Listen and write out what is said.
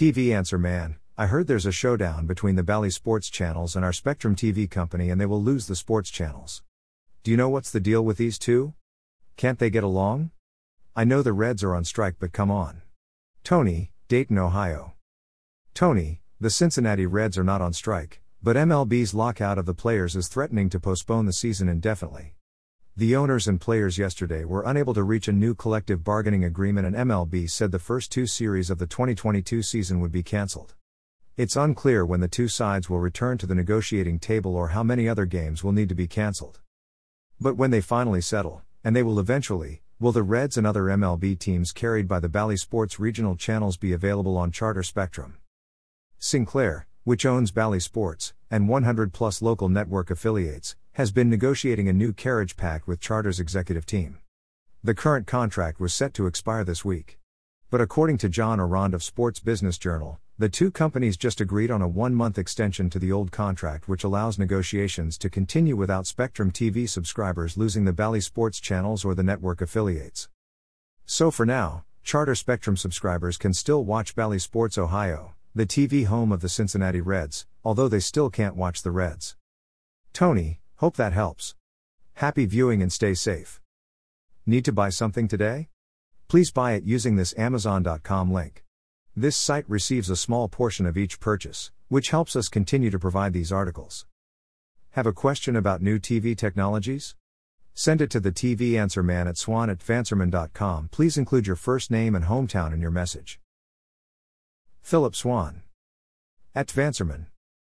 TV Answer Man, I heard there's a showdown between the Bally Sports channels and our Spectrum TV company and they will lose the sports channels. Do you know what's the deal with these two? Can't they get along? I know the Reds are on strike, but come on. Tony, Dayton, Ohio. Tony, the Cincinnati Reds are not on strike, but MLB's lockout of the players is threatening to postpone the season indefinitely. The owners and players yesterday were unable to reach a new collective bargaining agreement, and MLB said the first two series of the 2022 season would be cancelled. It's unclear when the two sides will return to the negotiating table or how many other games will need to be cancelled. But when they finally settle, and they will eventually, will the Reds and other MLB teams carried by the Bally Sports regional channels be available on Charter Spectrum? Sinclair, which owns Bally Sports, and 100 plus local network affiliates, has been negotiating a new carriage pact with Charter's executive team. The current contract was set to expire this week. But according to John Ourand of Sports Business Journal, the two companies just agreed on a one month extension to the old contract, which allows negotiations to continue without Spectrum TV subscribers losing the Bally Sports channels or the network affiliates. So for now, Charter Spectrum subscribers can still watch Bally Sports Ohio, the TV home of the Cincinnati Reds, although they still can't watch the Reds. Tony, hope that helps. Happy viewing and stay safe. Need to buy something today? Please buy it using this Amazon.com link. This site receives a small portion of each purchase, which helps us continue to provide these articles. Have a question about new TV technologies? Send it to the TV Answer Man at swann at tvanswerman.com. Please include your first name and hometown in your message. Phillip Swann. At Vanserman.